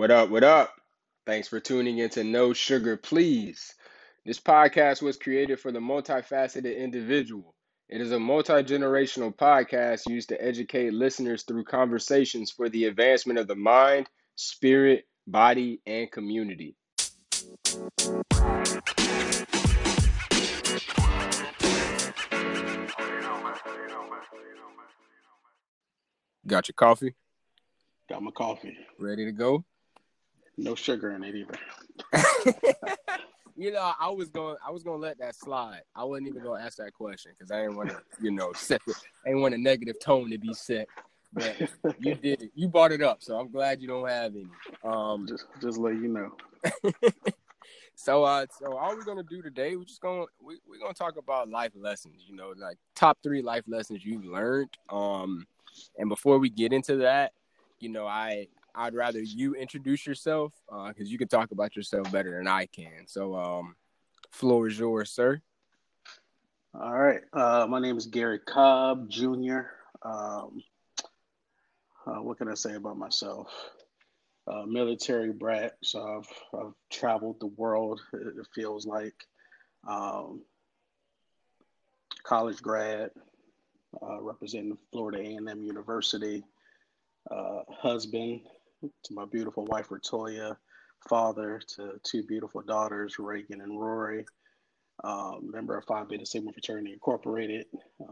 What up? What up? Thanks for tuning into No Sugar Please. This podcast was created for the multifaceted individual. It is a multi generational podcast used to educate listeners through conversations for the advancement of the mind, spirit, body, and community. Got your coffee? Got my coffee. Ready to go? No sugar in it either. you know, I was going, I was going to let that slide. I wasn't even going to ask that question because I didn't want to, you know, set, the, I didn't want a negative tone to be set. But you did it. You brought it up, so I'm glad you don't have any. Um, just, just let you know. so, uh, so all we're gonna do today, we're just gonna we, we're gonna talk about life lessons. You know, like top three life lessons you've learned. Um, and before we get into that, you know, I I'd rather you introduce yourself because uh, you can talk about yourself better than I can. So, um, floor is yours, sir. All right. Uh, my name is Gary Cobb Jr. Um, uh, what can I say about myself? Uh, military brat. So I've, I've traveled the world. It feels like um, college grad, uh, representing Florida A&M University. Uh, husband, to my beautiful wife, Ratoya, father to two beautiful daughters, Reagan and Rory, um, member of Phi Beta Sigma Fraternity Incorporated,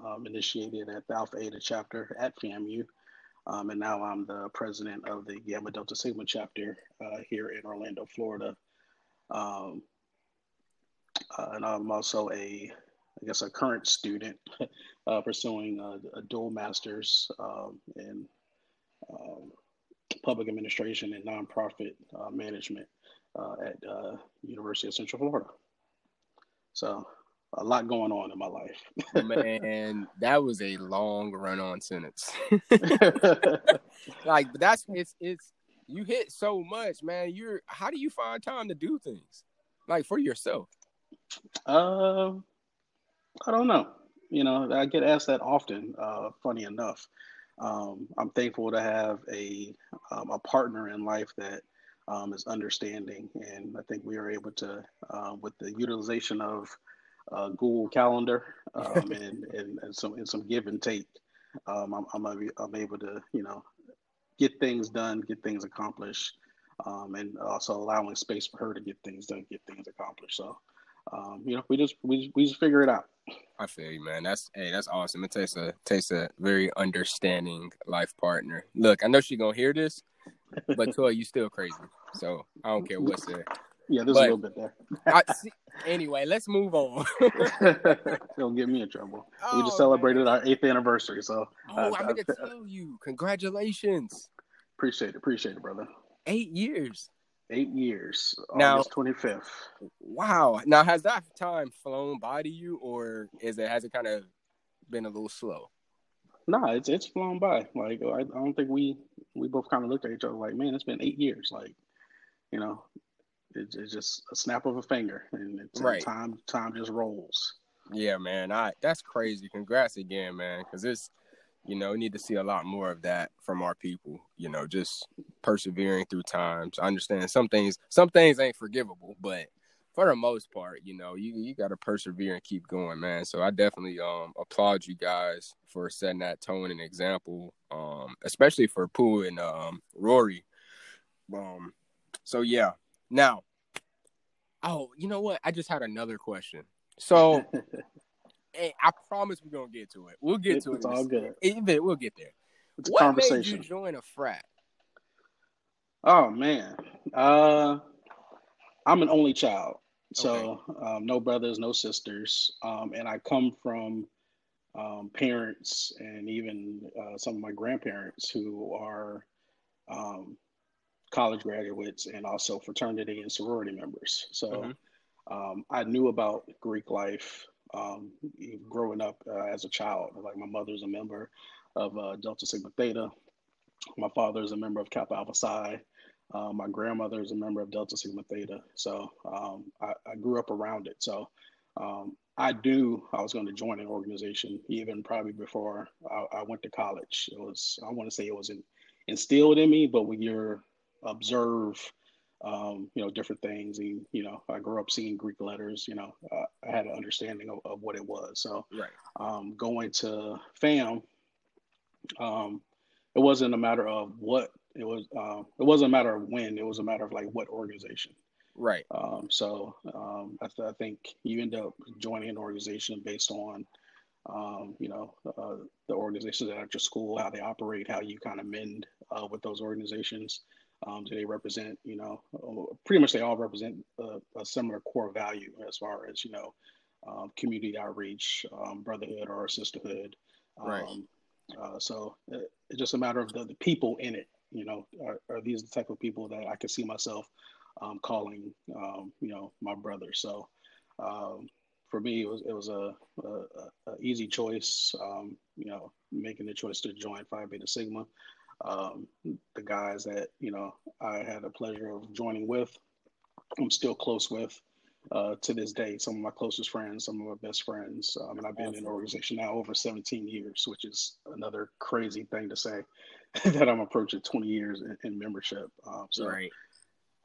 um, initiated at the Alpha Eta chapter at FAMU. Um, and now I'm the president of the Gamma Delta Sigma chapter uh, here in Orlando, Florida. Um, uh, and I'm also a, I guess, a current student uh, pursuing a, a, dual master's um, in um, public administration and nonprofit uh, management uh, at uh, University of Central Florida. So a lot going on in my life. Man, that was a long run-on sentence. like, but that's it's it's you hit so much, man. You're how do you find time to do things like for yourself? Uh, I don't know. You know, I get asked that often. Uh, funny enough, um, I'm thankful to have a um, a partner in life that um, is understanding, and I think we are able to, uh, with the utilization of uh, Google Calendar um, and, and, and some and some give and take, um, I'm I'm, I'm able to you know get things done, get things accomplished, um, and also allowing space for her to get things done, get things accomplished. So, you know, we just we we just figure it out. I feel you, man. That's hey, that's awesome. It takes a takes a very understanding life partner. Look, I know she gonna hear this, but Toy, you still crazy. So I don't care what's there. Yeah, there's but, a little bit there. I, see, anyway, let's move on. Don't get me in trouble. Oh, we just oh, celebrated man. our eighth anniversary, so. Oh, uh, I'm gonna uh, tell you, congratulations. Appreciate it, appreciate it, brother. Eight years. Eight years. Now, August twenty fifth. Wow. Now, has that time flown by to you, or is it has it kind of been a little slow? No, nah, it's it's flown by. Like I, I don't think we we both kind of looked at each other like, man, it's been eight years. Like, you know, it's, it's just a snap of a finger, and it's right. time time just rolls. Yeah, man. I that's crazy. Congrats again, man. Because it's you know, we need to see a lot more of that from our people. You know, just persevering through times. I understand some things, some things ain't forgivable, but for the most part, you know, you you got to persevere and keep going, man. So I definitely um applaud you guys for setting that tone and example, um, especially for Pooh and um Rory. Um, so yeah. Now, oh, you know what? I just had another question. So Hey, I promise we're gonna get to it. We'll get to it. It's all good. Even we'll get there. It's what made you join a frat? Oh man, uh, I'm an only child, so okay. um, no brothers, no sisters, um, and I come from um, parents and even uh, some of my grandparents who are um, college graduates and also fraternity and sorority members. So mm-hmm. Um, I knew about Greek life um, growing up uh, as a child. Like my mother's a member of uh, Delta Sigma Theta. My father is a member of Kappa Alpha Psi. Uh, my grandmother is a member of Delta Sigma Theta. So um, I, I, grew up around it. So um, I knew I was going to join an organization even probably before I, I, went to college. It was, I want to say it was in, instilled in me, but when you're observe, um, you know, different things. And you know, I grew up seeing Greek letters. You know, uh, I had an understanding of, of, what it was. So, right. um, going to FAM, um, it wasn't a matter of what it was. Uh, it wasn't a matter of when. It was a matter of like what organization. Right. Um, so um, I, th- I, think you end up joining an organization based on, um, you know, uh, the organizations at your school, how they operate, how you kind of mend uh, with those organizations. Um, do they represent, you know, uh, pretty much they all represent a, a similar core value as far as, you know, um, community outreach, um, brotherhood or sisterhood. Right. Uh, so it, it's just a matter of the, the people in it. You know, are, are these the type of people that I can see myself um, calling, um, you know, my brother. So um, for me, it was it was a, a, a easy choice. Um, you know, making the choice to join Phi Beta Sigma. Um, the guys that you know I had the pleasure of joining with, I'm still close with. Uh, to this day, some of my closest friends, some of my best friends, um, and I've been in the organization now over 17 years, which is another crazy thing to say that I'm approaching 20 years in, in membership. Um, so right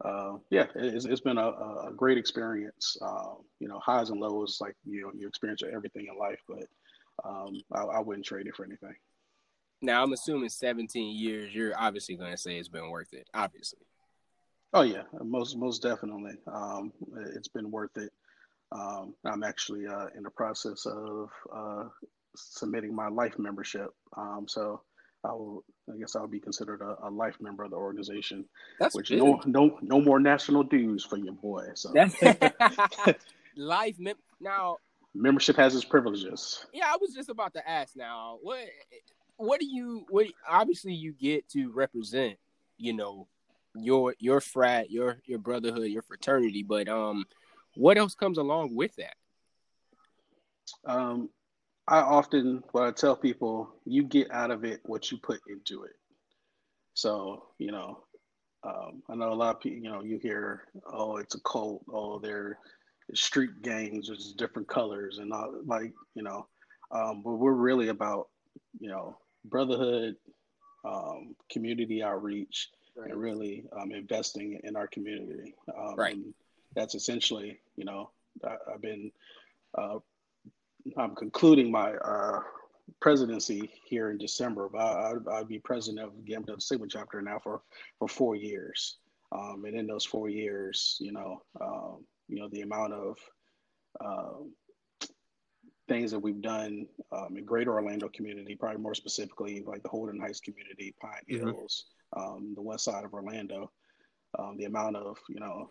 uh, yeah, it's, it's been a, a great experience. Uh, you know, highs and lows, like you know, you experience everything in life, but um, I, I, wouldn't trade it for anything. Now, I'm assuming 17 years. You're obviously going to say it's been worth it. Obviously. Oh yeah, most most definitely. Um, it's been worth it. Um, I'm actually uh, in the process of uh, submitting my life membership. Um, so I will, I guess I'll be considered a, a life member of the organization. That's which no no no more national dues for your boy. So life mem- now membership has its privileges. Yeah, I was just about to ask now. What what do you what obviously you get to represent, you know, your your frat, your your brotherhood, your fraternity, but um what else comes along with that? Um I often, what I tell people, you get out of it what you put into it. So, you know, um, I know a lot of people, you know, you hear, oh, it's a cult, oh, they're street gangs, there's different colors, and all, like, you know, um, but we're really about, you know, brotherhood, um, community outreach, right. and really um, investing in our community. Um, right. That's essentially, you know, I, have been uh, I'm concluding my uh, presidency here in December, but I, will be president of Gamma Sigma chapter now for, for four years. Um, and in those four years, you know, um, you know, the amount of uh, things that we've done um, in Greater Orlando community, probably more specifically like the Holden Heights community, Pine mm-hmm. Hills, um, the west side of Orlando, um, the amount of you know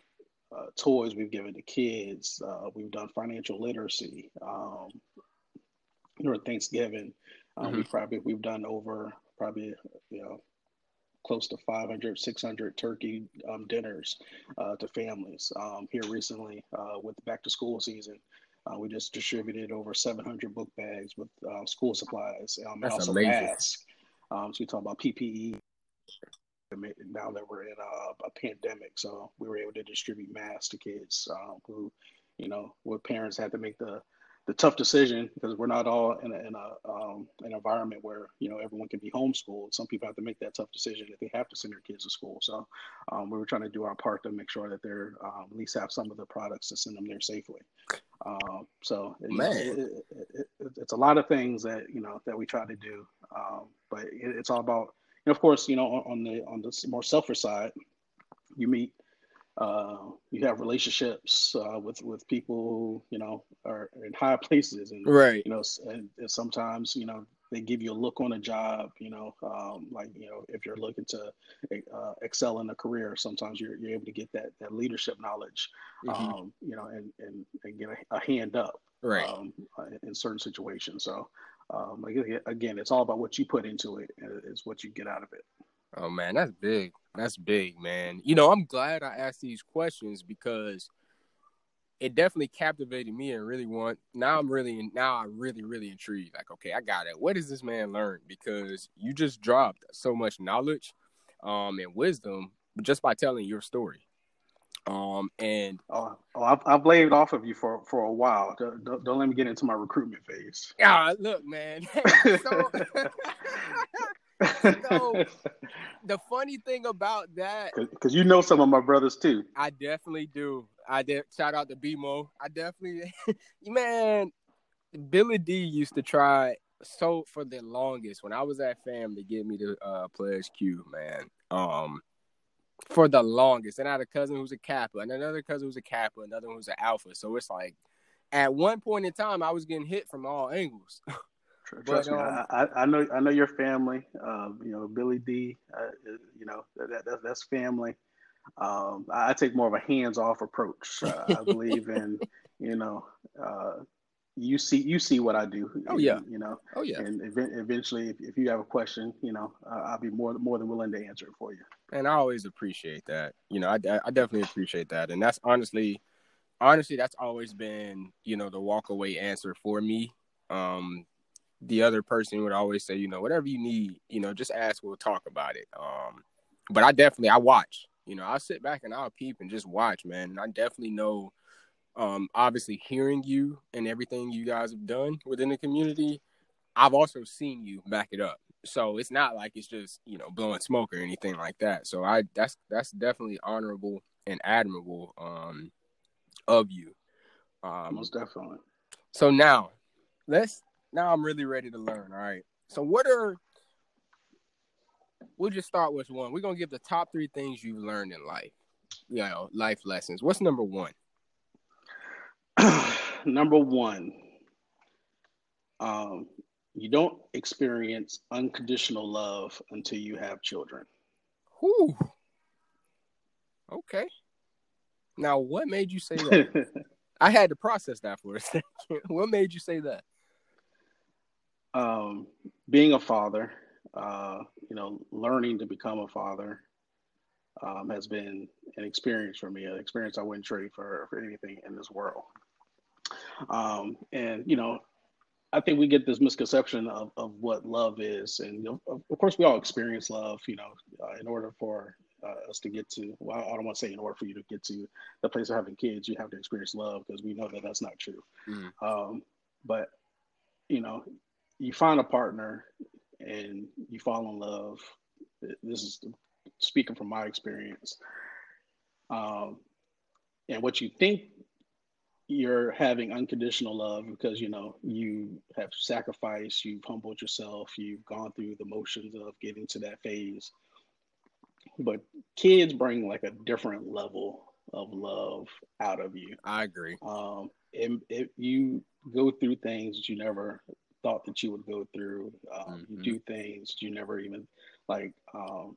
uh, toys we've given to kids. Uh, we've done financial literacy. Um, during Thanksgiving, um, mm-hmm. we probably we've done over probably you know close to 500, 600 turkey um, dinners uh, to families. Um, here recently, uh, with back to school season, uh, we just distributed over 700 book bags with uh, school supplies um, and also amazing. masks. Um, so we talk about PPE now that we're in a, a, pandemic. So we were able to distribute masks to kids um, who, you know, where parents had to make the the tough decision because we're not all in a, in a um, an environment where you know everyone can be homeschooled. Some people have to make that tough decision if they have to send their kids to school. So um, we were trying to do our part to make sure that they're um, at least have some of the products to send them there safely. Um, so Man. It, it, it, it's a lot of things that you know that we try to do, um, but it's all about and of course, you know, on, the on the more selfish side, you meet, uh, you have relationships uh, with with people who you know are in high places, and right, you know, and, and sometimes you know they give you a look on a job, you know, um, like you know, if you're looking to uh, excel in a career, sometimes you're you're able to get that that leadership knowledge, mm-hmm. um, you know, and and, and get a, a hand up, right, um, in certain situations. So um, again, it's all about what you put into it is what you get out of it. Oh man, that's big. That's big, man. You know, I'm glad I asked these questions because it definitely captivated me and really want. Now I'm really now I'm really really intrigued. Like, okay, I got it. What does this man learn? Because you just dropped so much knowledge, um, and wisdom just by telling your story. Um, and oh, oh I've, I've laid off of you for for a while. Don't, don't, don't let me get into my recruitment phase. Yeah, look, man. so, So the funny thing about that, because you know some of my brothers too. I definitely do. I did shout out to BMO. I definitely, man, Billy D used to try so for the longest when I was at fam to get me to uh pledge Q, man. Um for the longest. And I had a cousin who's a Kappa, and another cousin who's a Kappa, another one who's an Alpha. So it's like at one point in time, I was getting hit from all angles. Trust but, me, um, I, I, know I know your family. Um, you know Billy D. Uh, you know that, that that's family. Um, I take more of a hands-off approach. Uh, I believe in you know uh, you see you see what I do. Oh yeah, you know. Oh yeah. And ev- eventually, if, if you have a question, you know, uh, I'll be more more than willing to answer it for you. And I always appreciate that. You know, I, I definitely appreciate that, and that's honestly, honestly, that's always been you know the walk away answer for me. Um, the other person would always say, you know, whatever you need, you know, just ask. We'll talk about it. Um, but I definitely I watch. You know, I'll sit back and I'll peep and just watch, man. And I definitely know um, obviously hearing you and everything you guys have done within the community, I've also seen you back it up. So it's not like it's just you know blowing smoke or anything like that. So I that's that's definitely honorable and admirable um, of you. Um, Most definitely. So now let's now I'm really ready to learn. All right. So what are we'll just start with one. We're gonna give the top three things you've learned in life. You know, life lessons. What's number one? number one, um, you don't experience unconditional love until you have children. Whew. Okay. Now, what made you say that? I had to process that for a second. what made you say that? Um, being a father, uh, you know, learning to become a father um, has been an experience for me, an experience I wouldn't trade for, for anything in this world. Um, and you know, I think we get this misconception of, of what love is, and you know, of course, we all experience love. You know, uh, in order for uh, us to get to, well, I don't want to say in order for you to get to the place of having kids, you have to experience love because we know that that's not true. Mm-hmm. Um, but you know, you find a partner and you fall in love. This is speaking from my experience. Um, and what you think you're having unconditional love because you know you have sacrificed you've humbled yourself you've gone through the motions of getting to that phase but kids bring like a different level of love out of you i agree um if, if you go through things that you never thought that you would go through um, mm-hmm. you do things you never even like um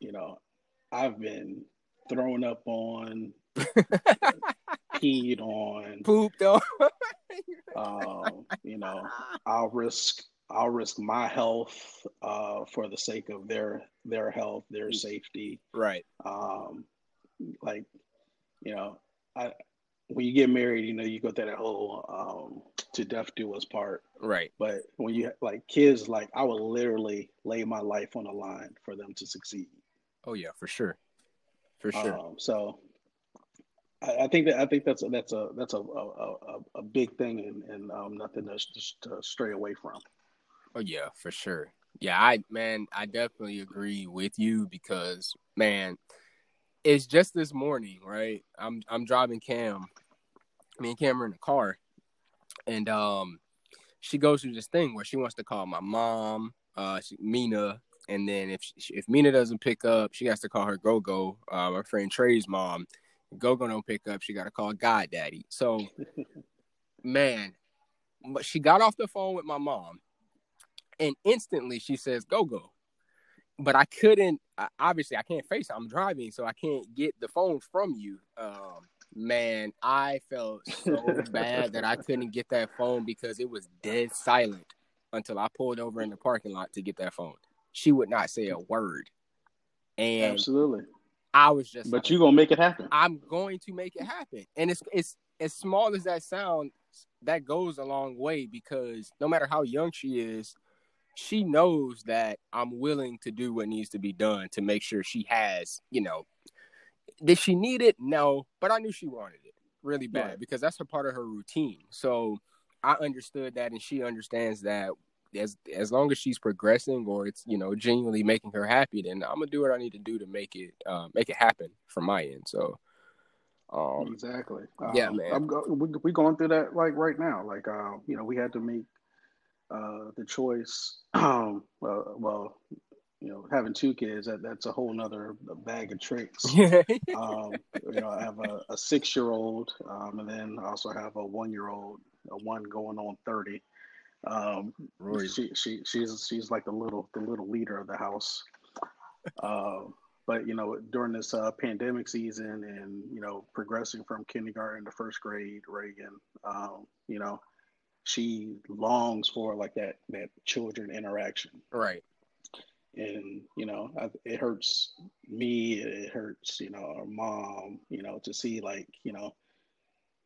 you know i've been thrown up on peed on, pooped on. um, you know, I'll risk I'll risk my health uh, for the sake of their their health, their safety. Right. Um, like, you know, I when you get married, you know, you go through that whole um, to death do us part. Right. But when you like kids, like I would literally lay my life on the line for them to succeed. Oh yeah, for sure, for sure. Um, so I, I think that I think that's a, that's a that's a a, a big thing and, and um, nothing to, to stray away from. Oh yeah, for sure. Yeah, I man, I definitely agree with you because man, it's just this morning, right? I'm I'm driving Cam, me and Cam are in the car, and um, she goes through this thing where she wants to call my mom, uh, she, Mina, and then if she, if Mina doesn't pick up, she has to call her Go Go, uh, my friend Trey's mom, Gogo don't pick up. She got to call God Daddy. So, man, but she got off the phone with my mom, and instantly she says Gogo. But I couldn't. Obviously, I can't face. It. I'm driving, so I can't get the phone from you. Um, man, I felt so bad that I couldn't get that phone because it was dead silent until I pulled over in the parking lot to get that phone. She would not say a word. And absolutely I was just But like, you gonna make it happen. I'm going to make it happen. And it's it's as small as that sounds, that goes a long way because no matter how young she is, she knows that I'm willing to do what needs to be done to make sure she has, you know, did she need it? No, but I knew she wanted it really bad right. because that's a part of her routine. So I understood that and she understands that as as long as she's progressing or it's you know genuinely making her happy, then I'm gonna do what I need to do to make it uh, make it happen from my end. So. Um, exactly. Yeah, um, man. I'm go- we, are going through that like right now. Like, uh, you know, we had to make uh, the choice. Um, well, well, you know, having two kids that that's a whole nother bag of tricks. um, you know, I have a, a six year old, um, and then I also have a one year old, a one going on thirty. Um, she she she's she's like the little the little leader of the house. Uh, but you know, during this uh, pandemic season, and you know, progressing from kindergarten to first grade, Reagan, um, you know, she longs for like that that children interaction. Right. And you know, it hurts me. It hurts you know our mom. You know, to see like you know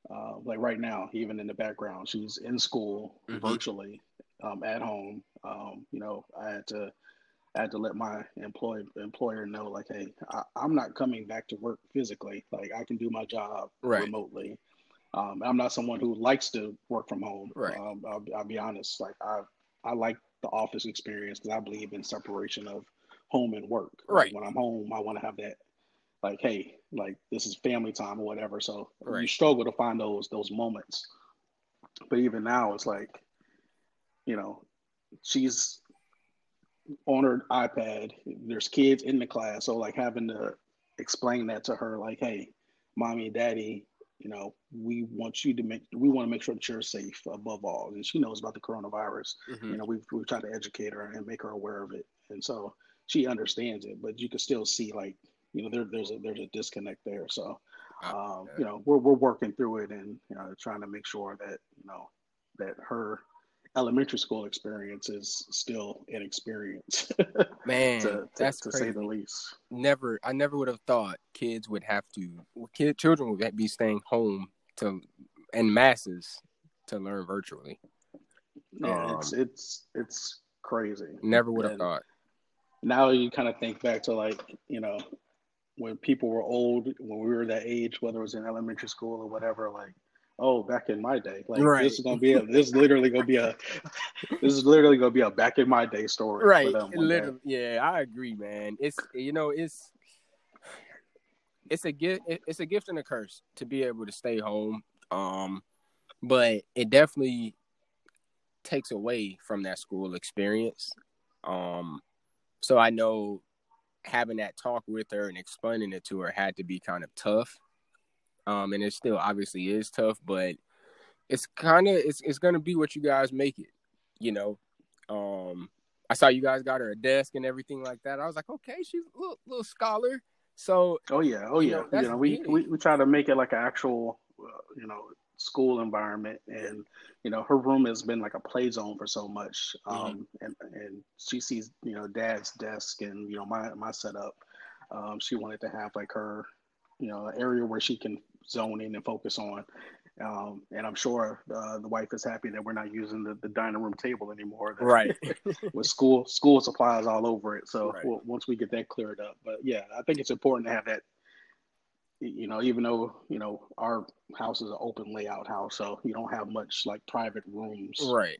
uh, like right now, even in the background, she's in school mm-hmm. virtually um, at home. Um, you know, I had to I had to let my employ employer know, like, hey, I, am not coming back to work physically. Like, I can do my job right. remotely. Um, I'm not someone who likes to work from home. Right. Um, I'll, I'll, be honest. Like, I I like the office experience because I believe in separation of home and work. Right. Like, when I'm home, I want to have that like, hey, like this is family time or whatever. So right. you struggle to find those those moments. But even now, it's like, you know, she's on her iPad. There's kids in the class, so like having to explain that to her, like, hey, mommy and daddy, you know, we want you to make, we want to make sure that you're safe above all. And she knows about the coronavirus. Mm-hmm. You know, we've we've tried to educate her and make her aware of it, and so she understands it. But you can still see like you know, there, there's a there's a disconnect there. So, um, you know, we're we're working through it and you know trying to make sure that you know that her elementary school experience is still an experience. Man, to, to, that's to crazy. say the least. Never, I never would have thought kids would have to, kid children would be staying home to, in masses, to learn virtually. Yeah, um, it's it's it's crazy. Never would have and thought. Now you kind of think back to like you know when people were old, when we were that age, whether it was in elementary school or whatever, like, oh, back in my day, like right. this is gonna be a, this is literally gonna be a, this is literally gonna be a back in my day story, right? Literally, day. yeah, I agree, man. It's you know, it's it's a gift, it's a gift and a curse to be able to stay home, um, but it definitely takes away from that school experience. Um, so I know having that talk with her and explaining it to her had to be kind of tough. Um, and it still obviously is tough, but it's kind of it's it's gonna be what you guys make it, you know. Um, I saw you guys got her a desk and everything like that. I was like, okay, she's a little, little scholar. So, oh yeah, oh yeah, you know, you know we, we we try to make it like an actual, uh, you know, school environment and you know her room has been like a play zone for so much mm-hmm. um mm-hmm. and and she sees you know dad's desk and you know my my setup um she wanted to have like her you know area where she can zone in and focus on um, and I'm sure uh, the wife is happy that we're not using the, the dining room table anymore. Right. with school school supplies all over it. So right. we'll, once we get that cleared up, but yeah, I think it's important to have that you know, even though, you know, our house is an open layout house, so you don't have much like private rooms. Right.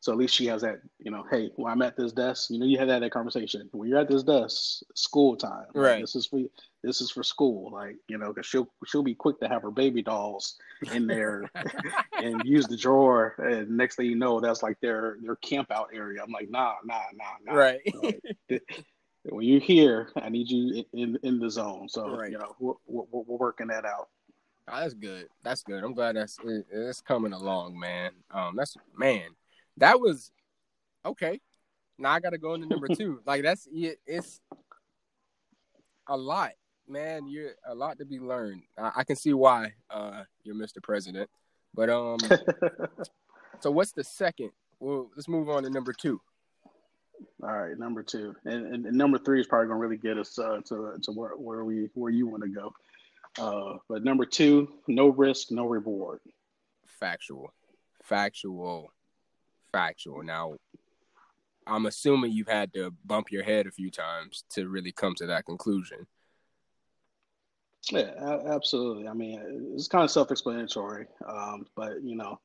So at least she has that, you know, hey, when I'm at this desk, you know, you had that, that conversation. When you're at this desk, school time. Right. Like, this is for this is for school. Like, you know, because she'll she'll be quick to have her baby dolls in there and use the drawer. And next thing you know, that's like their their camp out area. I'm like, nah, nah, nah, nah. Right. Like, when you're here, I need you in in the zone. So right. you know we're, we're, we're working that out. Oh, that's good. That's good. I'm glad that's it's coming along, man. Um, that's man, that was okay. Now I got to go into number two. like that's it, it's a lot, man. You're a lot to be learned. I, I can see why uh, you're Mr. President, but um, so what's the second? Well, let's move on to number two. All right, number two, and, and, and number three is probably going to really get us uh, to to where, where we where you want to go. Uh, but number two, no risk, no reward. Factual, factual, factual. Now, I'm assuming you've had to bump your head a few times to really come to that conclusion. Yeah, absolutely. I mean, it's kind of self-explanatory, um, but you know,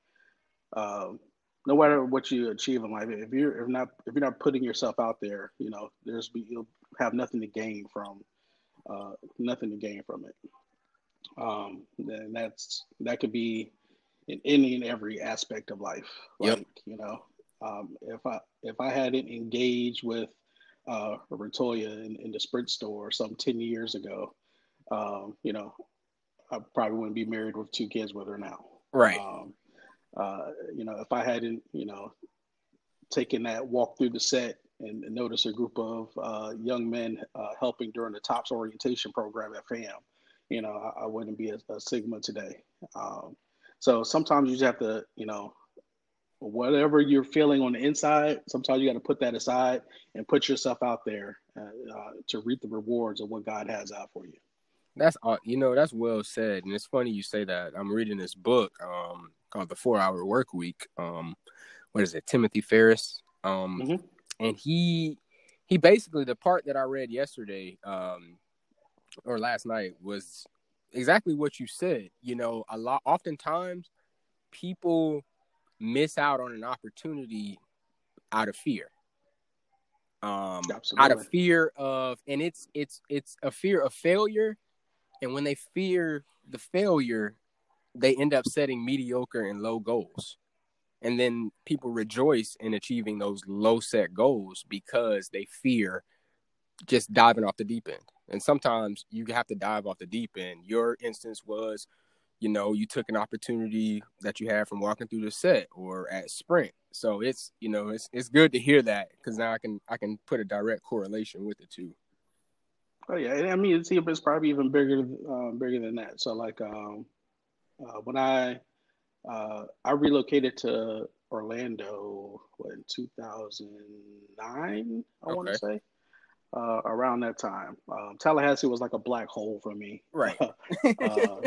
uh, no matter what you achieve in life, if you're if not if you're not putting yourself out there, you know, there's you'll have nothing to gain from uh, nothing to gain from it. Um, and that's that could be in any and every aspect of life. Like, yep. you know, um, if I if I hadn't engaged with uh, Ratoya in, in the Sprint store some ten years ago, um, you know, I probably wouldn't be married with two kids with her now. Right. Um, uh, you know, if I hadn't, you know, taken that walk through the set and, and noticed a group of uh, young men uh, helping during the TOPS orientation program at FAM, you know, I, I wouldn't be a, a Sigma today. Um, so sometimes you just have to, you know, whatever you're feeling on the inside, sometimes you got to put that aside and put yourself out there uh, uh, to reap the rewards of what God has out for you. That's uh, you know that's well said, and it's funny you say that. I'm reading this book um, called The Four Hour Work Week. Um, what is it, Timothy Ferriss? Um, mm-hmm. And he he basically the part that I read yesterday um, or last night was exactly what you said. You know, a lot oftentimes people miss out on an opportunity out of fear. Um, out of fear of, and it's it's it's a fear of failure, and when they fear the failure, they end up setting mediocre and low goals. And then people rejoice in achieving those low set goals because they fear just diving off the deep end. And sometimes you have to dive off the deep end. Your instance was, you know, you took an opportunity that you had from walking through the set or at sprint. So it's, you know, it's it's good to hear that because now I can I can put a direct correlation with it too. Oh yeah, I mean, it's, it's probably even bigger, uh, bigger than that. So like, um, uh, when I uh, I relocated to Orlando what, in 2009, I okay. want to say. Uh, around that time, um, Tallahassee was like a black hole for me. Right. uh,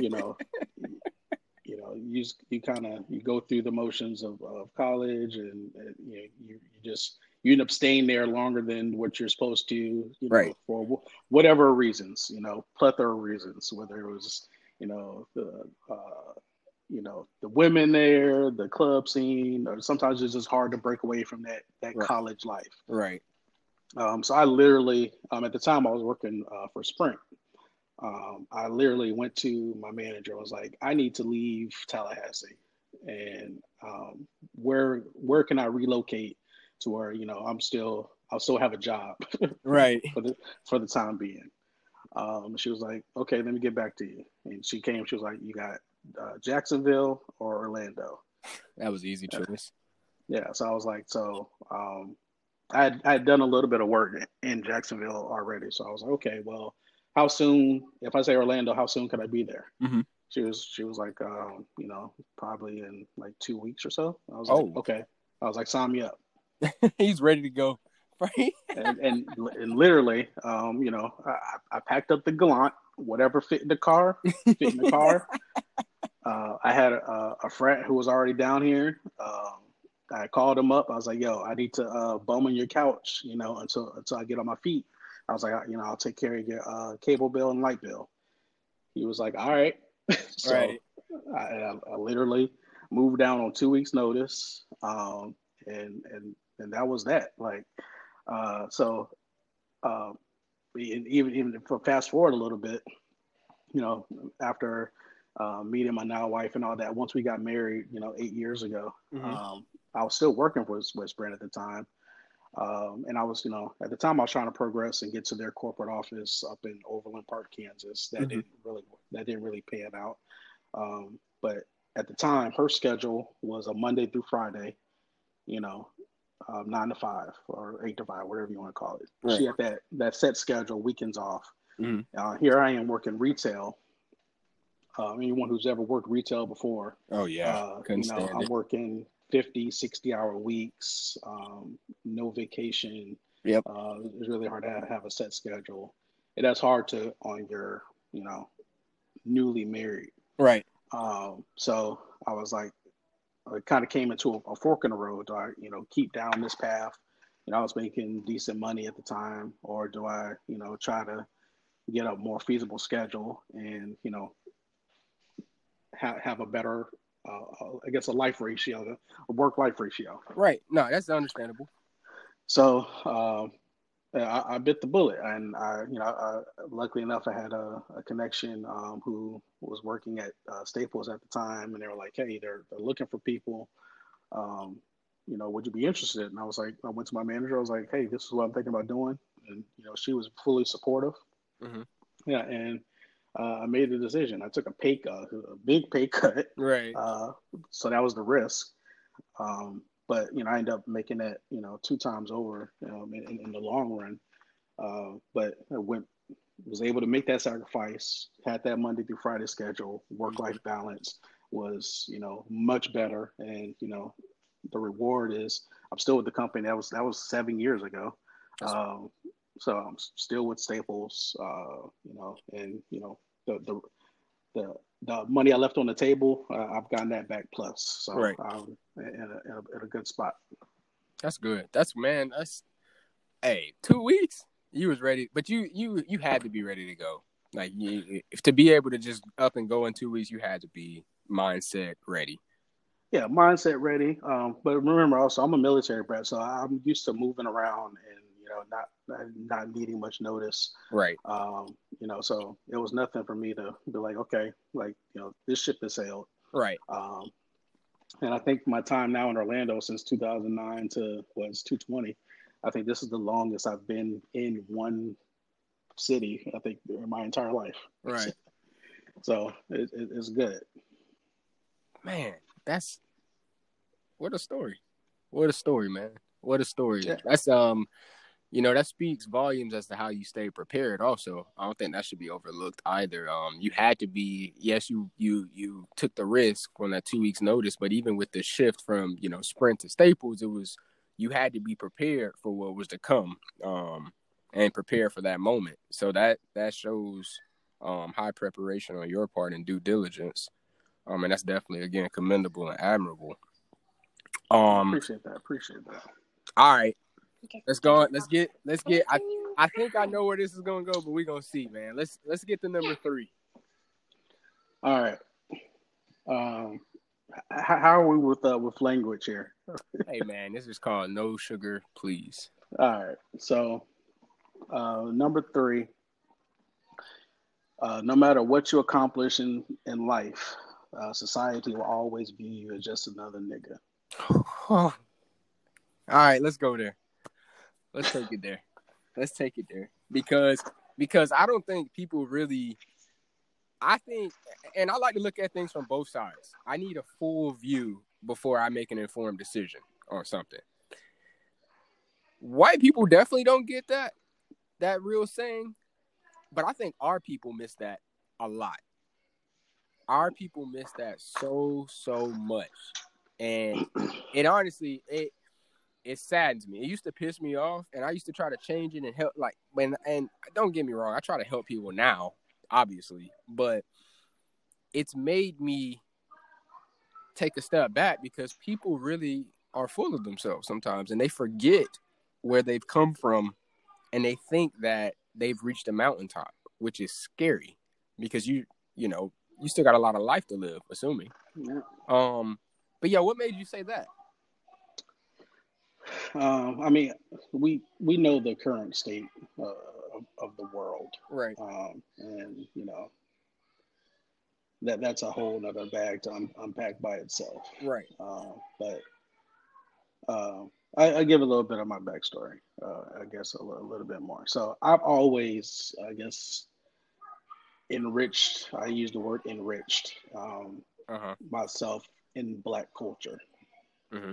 you know, you know, you you kind of you go through the motions of, of college, and, and you, know, you you just you end up staying there longer than what you're supposed to, you know, right. for whatever reasons, you know, plethora of reasons, whether it was, you know, the, uh, you know, the women there, the club scene, or sometimes it's just hard to break away from that, that right. college life. Right. Um, so I literally, um, at the time I was working uh, for Sprint. Um, I literally went to my manager. I was like, I need to leave Tallahassee, and um, where where can I relocate to where you know I'm still I'll still have a job, right? for the for the time being. Um, she was like, okay, let me get back to you. And she came. She was like, you got uh, Jacksonville or Orlando. That was easy choice. Yeah, so I was like, so um, I had, I had done a little bit of work in Jacksonville already. So I was like, okay, well, how soon? If I say Orlando, how soon could I be there? Mm-hmm. She was she was like, um, you know, probably in like two weeks or so. I was oh. like, okay. I was like, sign me up. He's ready to go. Right. and, and, and literally, um, you know, I, I packed up the Galant, whatever fit in the car, fit in the car. uh, I had a, a, friend who was already down here. Um, I called him up. I was like, "Yo, I need to uh, bum on your couch, you know, until until I get on my feet." I was like, you know, I'll take care of your uh, cable bill and light bill. He was like, "All right." so right. I, I, I, literally moved down on two weeks' notice, um, and and and that was that. Like, uh, so uh, even even for fast forward a little bit, you know, after uh, meeting my now wife and all that, once we got married, you know, eight years ago, mm-hmm. um, I was still working for with Sprint at the time. Um, and I was, you know, at the time I was trying to progress and get to their corporate office up in Overland Park, Kansas. That mm-hmm. didn't really that didn't really pan out. Um, but at the time, her schedule was a Monday through Friday, you know, um, nine to five or eight to five, whatever you want to call it. Right. She had that that set schedule, weekends off. Mm-hmm. Uh, here I am working retail. Uh, anyone who's ever worked retail before, oh yeah, uh, you know, I'm it. working 50, 60 hour weeks, um, no vacation. Yep, uh, it's really hard to have a set schedule. It is hard to on your, you know, newly married. Right. Um, so I was like, it kind of came into a, a, fork in the road. Do I, you know, keep down this path? You know, I was making decent money at the time, or do I, you know, try to get a more feasible schedule and, you know, have have a better uh, I guess a life ratio, a work life ratio. Right. No, that's understandable. So uh, I, I, bit the bullet, and I, you know, I, luckily enough, I had a, a connection um, who was working at uh, Staples at the time, and they were like, "Hey, they're they're looking for people. Um, you know, would you be interested?" And I was like, I went to my manager. I was like, "Hey, this is what I'm thinking about doing," and you know, she was fully supportive. Mm-hmm. Yeah, and uh, I made the decision. I took a pay cut, a big pay cut. Right. Uh, so that was the risk. Um, but you know, I ended up making that you know two times over um, in, in, the long run. Uh, but I went was able to make that sacrifice. Had that Monday through Friday schedule. Work life balance was you know much better, and you know the reward is I'm still with the company. That was that was seven years ago. Um, so I'm still with Staples. Uh, you know, and you know the the the the money I left on the table, uh, I've gotten that back plus. So right. um, in a, in a, in a good spot. That's good. That's man. That's hey, two weeks. You was ready, but you you you had to be ready to go. Like you, if to be able to just up and go in two weeks, you had to be mindset ready. Yeah, mindset ready. Um, but remember also, I'm a military brat, so I'm used to moving around and you know not not needing much notice. Right. Um, you know, so it was nothing for me to be like, okay, like, you know, this ship has sailed. Right. Um, and I think my time now in Orlando since 2009 to was 220, I think this is the longest I've been in one city. I think in my entire life. Right. So it, it, it's good. Man, that's what a story. What a story, man. What a story. Yeah. That's um you know that speaks volumes as to how you stay prepared also. I don't think that should be overlooked either. Um you had to be yes you you you took the risk on that two weeks notice but even with the shift from you know sprint to staples it was you had to be prepared for what was to come um and prepare for that moment. So that that shows um high preparation on your part and due diligence. Um and that's definitely again commendable and admirable. Um appreciate that. Appreciate that. all right Let's go. Let's get. Let's get. I. I think I know where this is gonna go, but we're gonna see, man. Let's let's get the number three. All right. Um, how are we with uh, with language here? hey, man, this is called no sugar, please. All right. So, uh, number three. Uh, no matter what you accomplish in in life, uh, society will always view you as just another nigga. All right, let's go there. Let's take it there. Let's take it there because because I don't think people really. I think, and I like to look at things from both sides. I need a full view before I make an informed decision on something. White people definitely don't get that that real saying, but I think our people miss that a lot. Our people miss that so so much, and it honestly it it saddens me. It used to piss me off, and I used to try to change it and help. Like when, and don't get me wrong, I try to help people now, obviously, but it's made me take a step back because people really are full of themselves sometimes, and they forget where they've come from, and they think that they've reached a mountaintop, which is scary because you, you know, you still got a lot of life to live, assuming. Yeah. Um, but yeah, what made you say that? Um, I mean, we we know the current state uh, of, of, the world, right? Um, and you know that that's a whole other bag to un- unpack by itself, right? Uh, but uh, I, I, give a little bit of my backstory, uh, I guess a, l- a little bit more. So I've always, I guess, enriched. I use the word enriched um, uh-huh. myself in Black culture. Mm-hmm.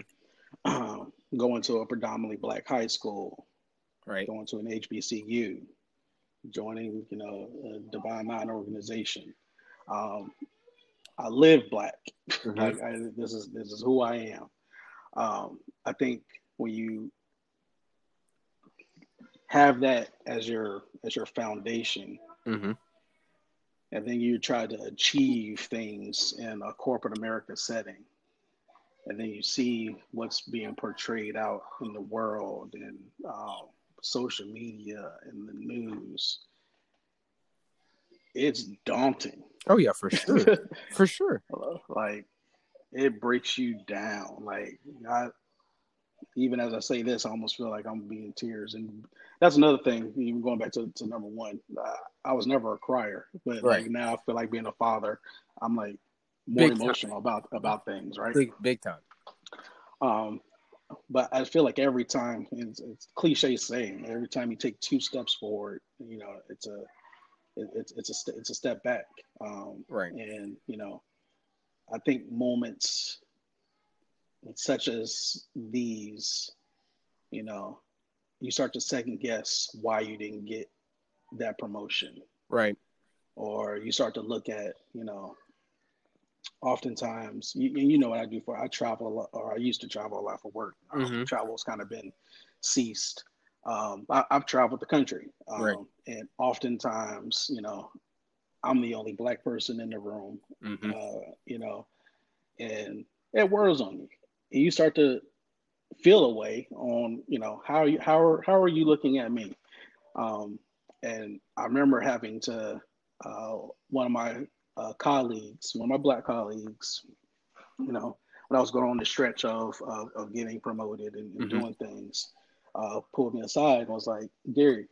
Um, going to a predominantly black high school, right? Going to an HBCU, joining, you know, a Divine Nine organization. Um, I live black. Mm-hmm. like I, this is this is who I am. Um, I think when you have that as your as your foundation, mm-hmm. and then you try to achieve things in a corporate America setting, and then you see what's being portrayed out in the world and um, social media and the news it's daunting oh yeah for sure for sure like it breaks you down. Like I, even as I say this, I almost feel like I'm being tears. And that's another thing. Even going back to, to number one, uh, I was never a crier, but right. like now I feel like being a father, I'm like more big emotional time. about about things. Right, big big time. Um, but I feel like every time it's, it's cliche saying every time you take two steps forward, you know, it's a it, it's it's a it's a step back. Um, right, and you know, I think moments such as these, you know, you start to second guess why you didn't get that promotion. Right. Or you start to look at, you know, oftentimes, you, you know what I do for, I travel a lot, or I used to travel a lot for work. Um, mm-hmm. Um, travel's kind of been ceased. Um, I, have traveled the country. Um, right. And oftentimes, you know, I'm the only black person in the room, mm-hmm. uh, you know, and it wears on you and you start to feel a way on you know how you how are how are you looking at me um, and i remember having to uh, one of my uh, colleagues one of my black colleagues you know when i was going on the stretch of of, of getting promoted and, and mm-hmm. doing things uh, pulled me aside and was like gary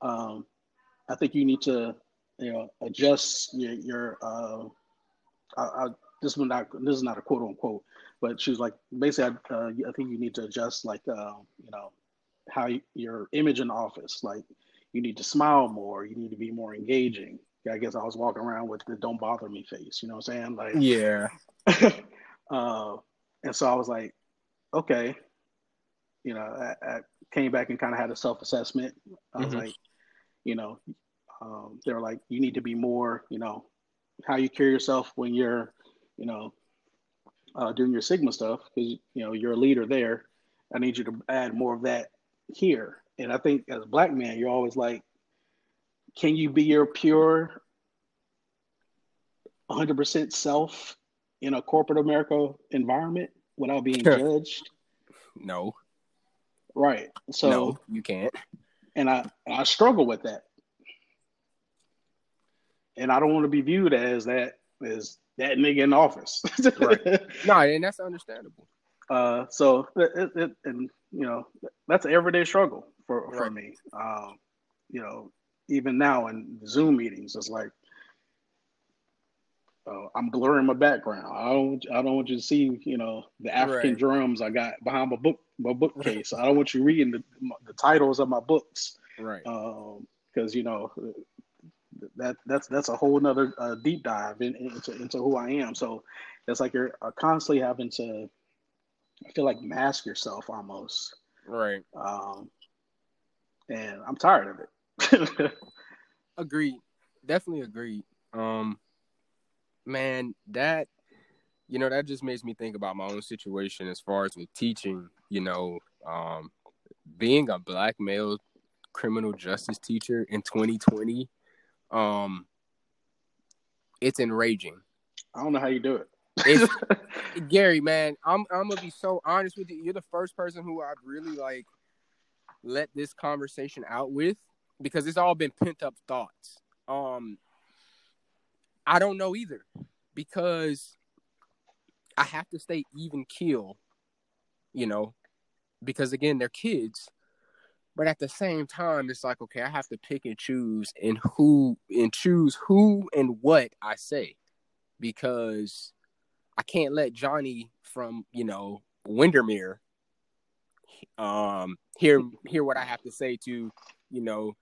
um, i think you need to you know adjust your your uh, I, I, this is not this is not a quote unquote, but she was like basically I, uh, I think you need to adjust like uh, you know how you, your image in office like you need to smile more, you need to be more engaging. I guess I was walking around with the "don't bother me" face, you know what I'm saying? Like yeah. uh, and so I was like, okay, you know, I, I came back and kind of had a self assessment. I was mm-hmm. like, you know, um, they were like, you need to be more, you know, how you carry yourself when you're you know, uh, doing your Sigma stuff because you know you're a leader there. I need you to add more of that here. And I think as a black man, you're always like, can you be your pure 100% self in a corporate America environment without being judged? No. Right. So no, you can't. And I I struggle with that. And I don't want to be viewed as that as that nigga in the office. right. No, and that's understandable. Uh, so it, it, and you know that's an everyday struggle for right. for me. Um, you know, even now in Zoom meetings, it's like uh, I'm blurring my background. I don't I don't want you to see you know the African right. drums I got behind my book my bookcase. I don't want you reading the the titles of my books. Right. Because um, you know that that's that's a whole nother uh, deep dive in, into into who I am. So it's like you're uh, constantly having to I feel like mask yourself almost. Right. Um, and I'm tired of it. agreed. Definitely agreed. Um, man, that you know that just makes me think about my own situation as far as with teaching. You know, um, being a black male criminal justice teacher in 2020 um, it's enraging. I don't know how you do it. It's, Gary, man, I'm I'm gonna be so honest with you. You're the first person who I've really like let this conversation out with because it's all been pent up thoughts. Um, I don't know either because I have to stay even keel, you know, because again they're kids but at the same time, it's like, okay, I have to pick and choose and who and choose who and what I say because I can't let Johnny from, you know, Windermere um hear hear what I have to say to, you know,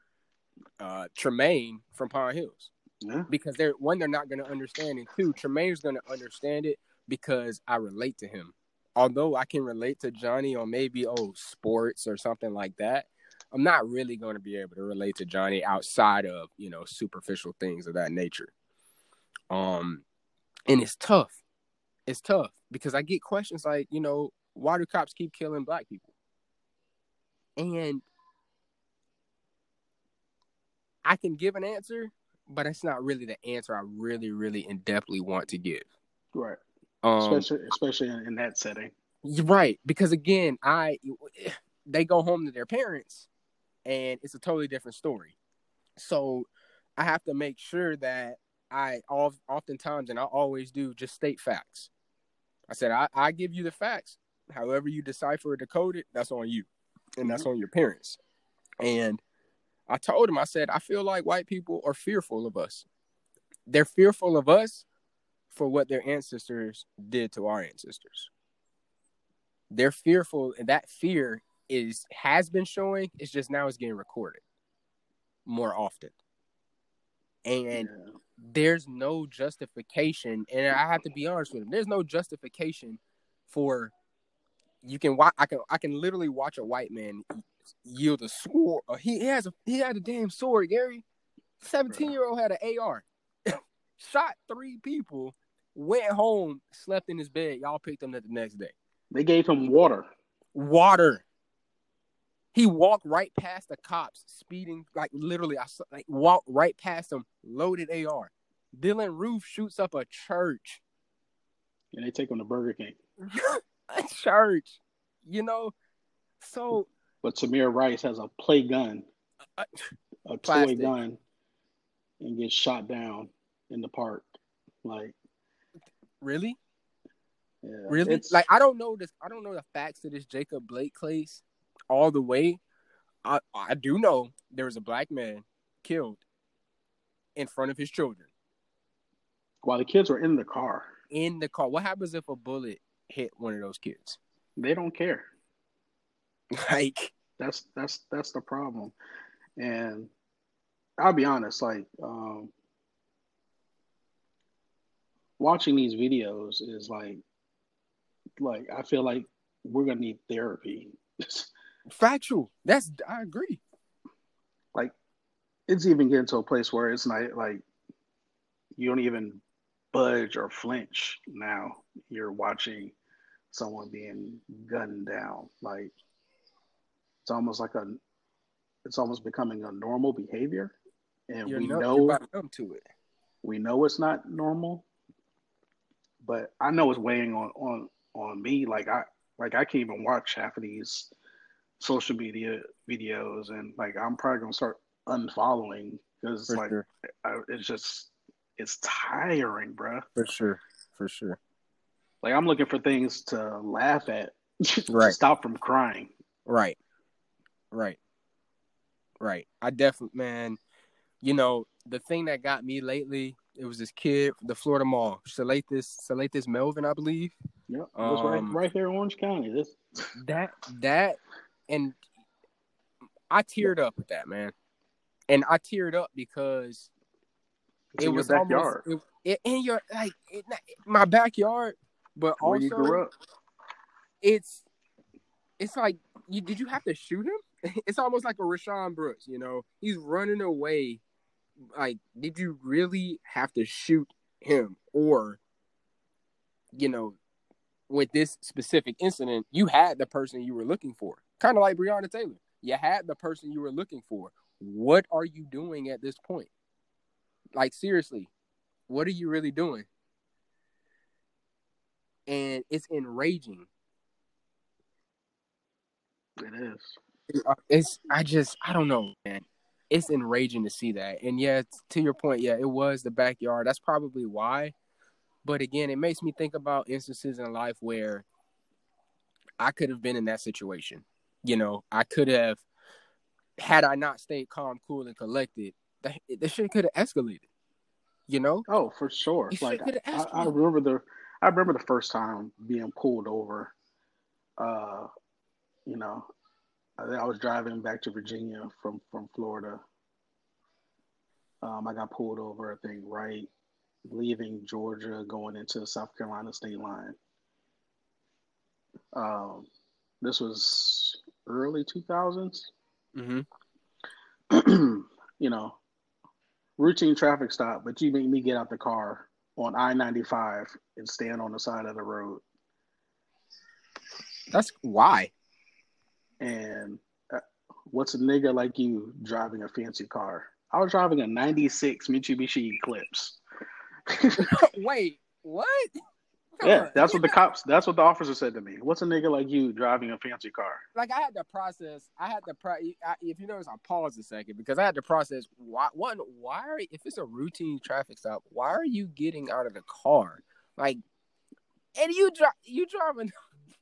uh Tremaine from Pine Hills. Yeah. Because they're one, they're not gonna understand, and two, Tremaine's gonna understand it because I relate to him. Although I can relate to Johnny on maybe oh sports or something like that, I'm not really going to be able to relate to Johnny outside of you know superficial things of that nature. Um, and it's tough. It's tough because I get questions like, you know, why do cops keep killing black people? And I can give an answer, but it's not really the answer I really, really in depthly want to give. Right. Um, especially, especially in that setting. Right, because again, I they go home to their parents and it's a totally different story. So I have to make sure that I oftentimes and I always do just state facts. I said I, I give you the facts. However you decipher or decode it, that's on you, and that's mm-hmm. on your parents. And I told him, I said, I feel like white people are fearful of us. They're fearful of us for what their ancestors did to our ancestors. They're fearful, and that fear is has been showing. It's just now it's getting recorded more often, and yeah. there's no justification. And I have to be honest with him. There's no justification for you can watch. I can I can literally watch a white man yield a sword. Uh, he, he has a he had a damn sword, Gary. Seventeen year old had an AR, shot three people, went home, slept in his bed. Y'all picked him up the next day. They gave him water. Water. He walked right past the cops, speeding like literally. I like walked right past them, loaded AR. Dylann Roof shoots up a church. And they take him to Burger King. a church, you know. So, but Tamir Rice has a play gun, a, a toy gun, and gets shot down in the park. Like, really? Yeah, really? It's... Like I don't know this. I don't know the facts of this Jacob Blake case all the way. I I do know there was a black man killed in front of his children while the kids were in the car. In the car. What happens if a bullet hit one of those kids? They don't care. Like that's that's that's the problem. And I'll be honest, like um watching these videos is like like I feel like we're gonna need therapy. Factual. That's I agree. Like it's even getting to a place where it's not like you don't even budge or flinch now. You're watching someone being gunned down. Like it's almost like a it's almost becoming a normal behavior. And you're we no, know to it. We know it's not normal, but I know it's weighing on on on me. Like I like I can't even watch half of these social media videos, and like I'm probably gonna start unfollowing because like sure. I, it's just it's tiring, bro. For sure, for sure. Like I'm looking for things to laugh at, right? to stop from crying. Right, right, right. I definitely, man. You know, the thing that got me lately, it was this kid, the Florida Mall, Salaythis, Salaythis Melvin, I believe. Yep, um, right, right here in Orange County. This that that and I teared up with that man, and I teared up because it's it was backyard. Almost, it, it, in your like it, my backyard, but Where also you grew up. it's it's like you did you have to shoot him? It's almost like a Rayshard Brooks, you know. He's running away. Like, did you really have to shoot him, or you know, with this specific incident, you had the person you were looking for. Kind of like Breonna Taylor. You had the person you were looking for. What are you doing at this point? Like seriously, what are you really doing? And it's enraging. It is. It's I just I don't know, man. It's enraging to see that. And yeah, to your point, yeah, it was the backyard. That's probably why. But again, it makes me think about instances in life where I could have been in that situation. You know, I could have had I not stayed calm, cool, and collected. The, the shit could have escalated. You know? Oh, for sure. like I, I, remember the I remember the first time being pulled over. Uh, you know, I, was driving back to Virginia from from Florida. Um, I got pulled over. I think right leaving Georgia, going into the South Carolina state line. Um, this was early 2000s. Mm-hmm. you know, routine traffic stop, but you make me get out the car on I 95 and stand on the side of the road. That's why. And uh, what's a nigga like you driving a fancy car? I was driving a 96 Mitsubishi Eclipse. Wait, what? yeah, that's what the cops. That's what the officer said to me. What's a nigga like you driving a fancy car? like I had to process. I had to pro. I, if you notice, I paused a second because I had to process. Why? One, why are if it's a routine traffic stop, why are you getting out of the car? Like, and you drive, you driving.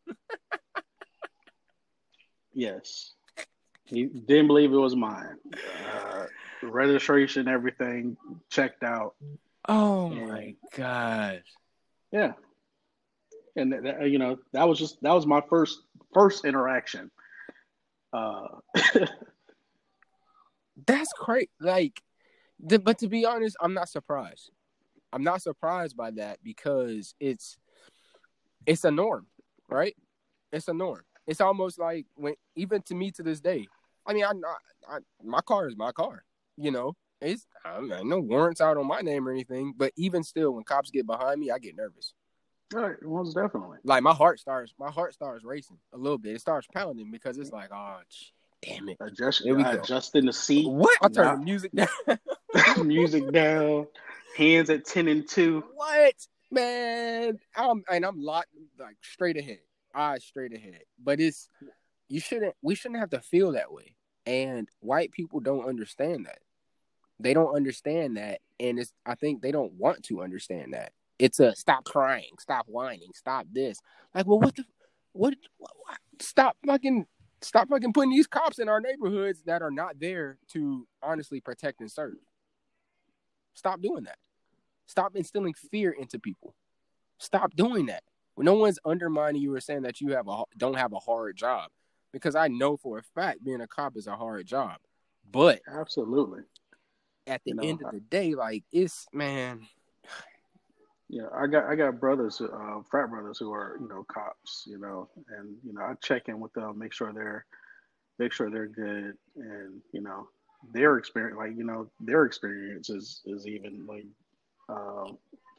Yes, he didn't believe it was mine. Uh, registration, everything checked out. Oh my god. Yeah, and you know that was just that was my first first interaction. Uh, That's great. Like, the, but to be honest, I'm not surprised. I'm not surprised by that because it's it's a norm, right? It's a norm. It's almost like when even to me to this day. I mean, I'm not. I, my car is my car. You know, it's I mean, no warrants out on my name or anything. But even still, when cops get behind me, I get nervous. right, most definitely. Like my heart starts, my heart starts racing a little bit. It starts pounding because it's like, oh, sh- damn it. Adjust, Here we go. adjusting the seat, What? I turn Nah. the music down. music down, hands at ten and two. What man? I'm and I'm locked like straight ahead, eyes straight ahead. But it's you shouldn't. We shouldn't have to feel that way. And white people don't understand that. They don't understand that, and it's. I think they don't want to understand that. It's a stop crying, stop whining, stop this. Like, well, what the, what? what, what? Stop fucking. Stop fucking putting these cops in our neighborhoods that are not there to honestly protect and serve. Stop doing that. Stop instilling fear into people. Stop doing that. No one's undermining you or saying that you have a don't have a hard job, because I know for a fact being a cop is a hard job. But Absolutely. at the You know, end I- of the day, like it's man, Yeah, I got I got brothers, uh, frat brothers who are you know cops, you know, and you know I check in with them, make sure they're make sure they're good, and you know their experience, like you know their experience is is even like uh,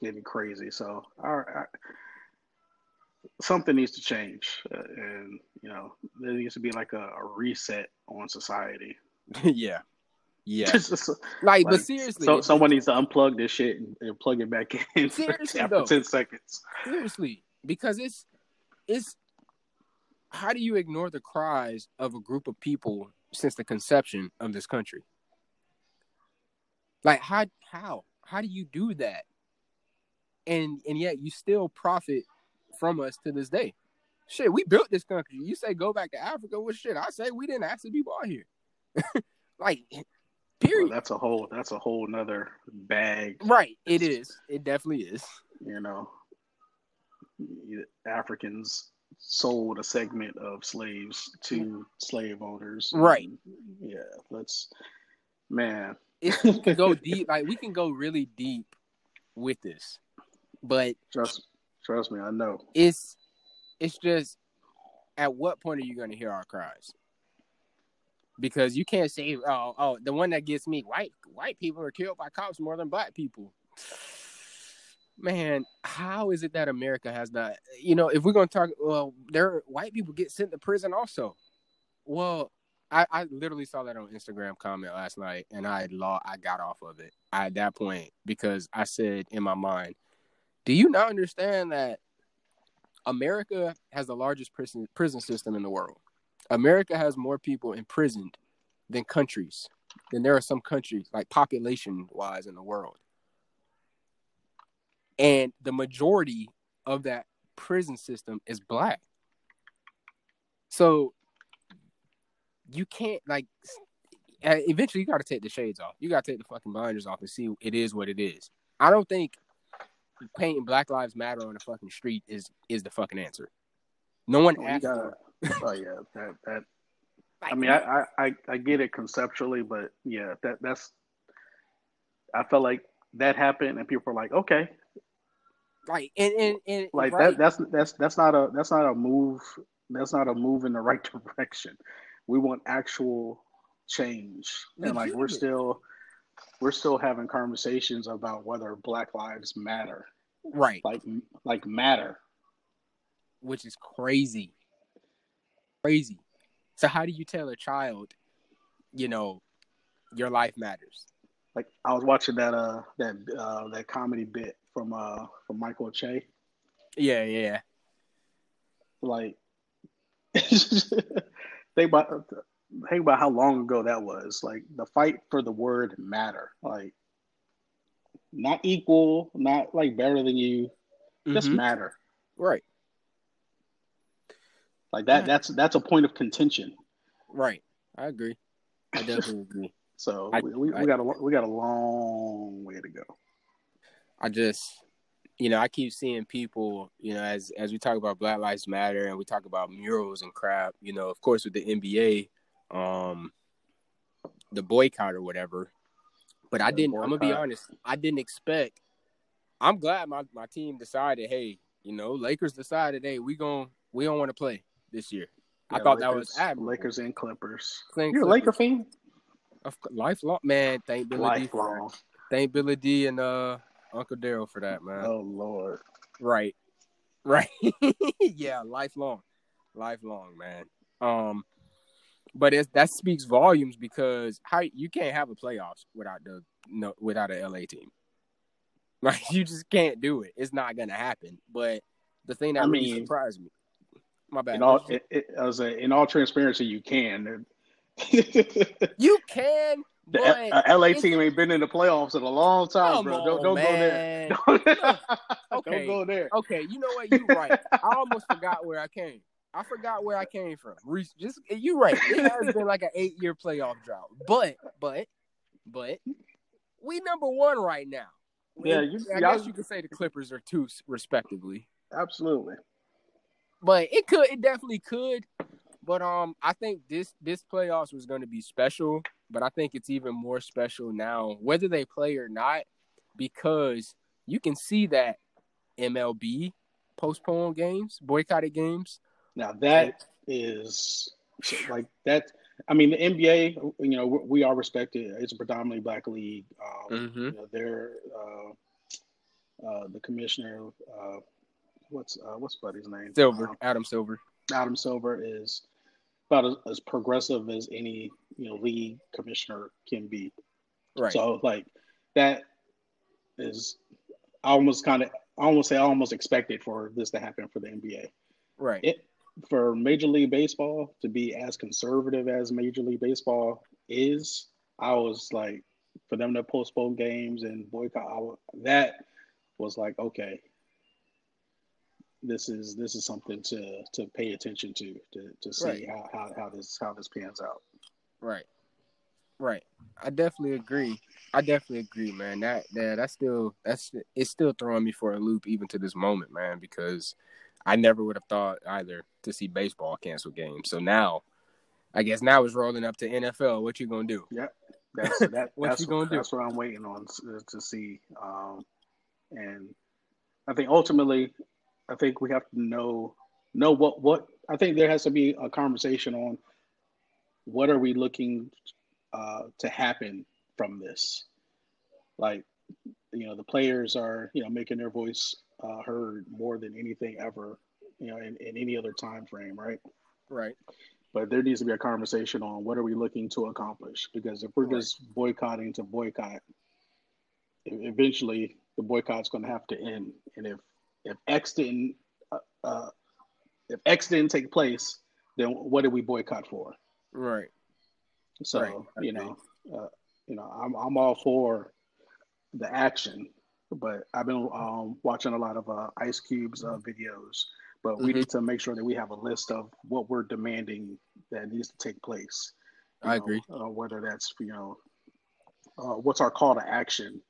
getting crazy. So our, I, something needs to change, uh, and you know there needs to be like a, a reset on society. yeah, yeah. Just- Like, but seriously, so someone needs to unplug this shit and, and plug it back in Seriously, after though. ten seconds. seriously, because it's it's how do you ignore the cries of a group of people since the conception of this country? Like how how how do you do that? And and yet you still profit from us to this day. Shit, we built this country. You say go back to Africa. Well, shit, I say we didn't ask the people out here. like, Well, period. that's a whole that's a whole nother bag, right. It is. It definitely is. you know. Africans sold a segment of slaves to slave owners. Right. Yeah, let's man. We can go deep. Like we can go really deep with this, but Trust trust me, I know. it's it's just at what point are you going to hear our cries? Because you can't say, "Oh, oh, the one that gets me white white people are killed by cops more than black people." Man, how is it that America has not? You know, if we're going to talk, well, there white people get sent to prison also. Well, I, I literally saw that on Instagram comment last night, and I law I got off of it at that point because I said in my mind, "Do you not understand that America has the largest prison prison system in the world. America has more people imprisoned than countries. Than there are some countries, like population wise, in the world. And the majority of that prison system is black. So you can't like eventually you got to take the shades off. You got to take the fucking blinders off and see it is what it is. I don't think painting Black Lives Matter on the fucking street is is the fucking answer. No one Oh, asked gotta- oh yeah, that that I mean, I, I, I, get it conceptually, but yeah, that that's. I felt like that happened, and people were like, "Okay, like and and, and like right. that. That's that's that's not a that's not a move. That's not a move in the right direction. We want actual change, and like we're still we're still having conversations about whether Black Lives matter, right, like like matter. which is crazy, crazy. So how do you tell a child, you know, your life matters? Like I was watching that uh that uh that comedy bit from uh from Michael Che. Yeah, yeah. Like, think about think about how long ago that was. Like the fight for the word matter. Like, not equal, not like better than you, just Mhm. matter. Right, Like that. Yeah. That's that's a point of contention. right. I agree. I definitely agree. So I- we, we, I- we got a we got a long way to go. I just, you know, I keep seeing people, you know, as as we talk about Black Lives Matter and we talk about murals and crap, you know, of course with the NBA, um, the boycott or whatever. But I didn't. I'm gonna be honest. I didn't expect. I'm glad my my team decided. Hey, you know, Lakers decided. Hey, we gon' we don't want to play this year. I Yeah, thought that was admirable. Lakers and Clippers. Thank You're a Laker fan? Of lifelong man. Thank Billy D Lifelong. that. Thank Billy D and uh Uncle Daryl for that, man. Oh Lord. Right. Right. yeah, lifelong. Lifelong, man. Um but it's that speaks volumes because how you can't have a playoffs without the no without a LA team. Like you just can't do it. It's not gonna happen. But the thing that I really mean, surprised me. My bad. In all, it, it, I was saying, in all transparency, you can. you can, the but LA team ain't been in the playoffs in a long time, bro. on, Don't, don't go there. Don't, Okay. don't go there. Okay, you know what? You're right. I almost forgot where I came. I forgot where I came from. Just you right. It has been like an eight year playoff drought, but but but we number one right now. Yeah, you- I guess you could say the Clippers are two, respectively. Absolutely. But it could, it definitely could. But um, I think this this playoffs was going to be special. But I think it's even more special now, whether they play or not, because you can see that MLB postponed games, boycotted games. Now that is like that. I mean, the NBA. You know, we- are respected. It's a predominantly black league. Um, Mm-hmm. you know, they're uh, uh, the commissioner. Uh, what's uh, what's Buddy's name? Silver, Um, Adam Silver. Adam Silver is about as, as progressive as any you know league commissioner can be. Right. So like that is I almost kind of I almost say I almost expected for this to happen for the NBA. right. It for Major League Baseball to be as conservative as Major League Baseball is, I was like for them to postpone games and boycott I, wa- that was like okay. This is this is something to to pay attention to to, to see Right. how, how, how this how this pans out. Right. Right. I definitely agree. I definitely agree, man. That that that's still that's it's still throwing me for a loop even to this moment, man, because I never would have thought either to see baseball cancel games. So now I guess now it's rolling up to NFL. What you gonna do? That's that, What that's you gonna do? That's what I'm waiting on to, to see. Um, and I think ultimately, I think we have to know know what what I think there has to be a conversation on what are we looking uh, to happen from this. Like, you know, the players are you know making their voice uh, heard more than anything ever, you know, in, in any other time frame, right? Right. but there needs to be a conversation on what are we looking to accomplish because if we're Right. just boycotting to boycott eventually the boycott's going to have to end and if if x didn't uh, uh, if x didn't take place then what did we boycott for Right. so Right. You know uh, you know I'm, I'm all for the action but i've been um, watching a lot of uh, Ice Cube's uh, videos but we Mhm. need to make sure that we have a list of what we're demanding that needs to take place I know, agree. uh, whether that's you know uh, what's our call to action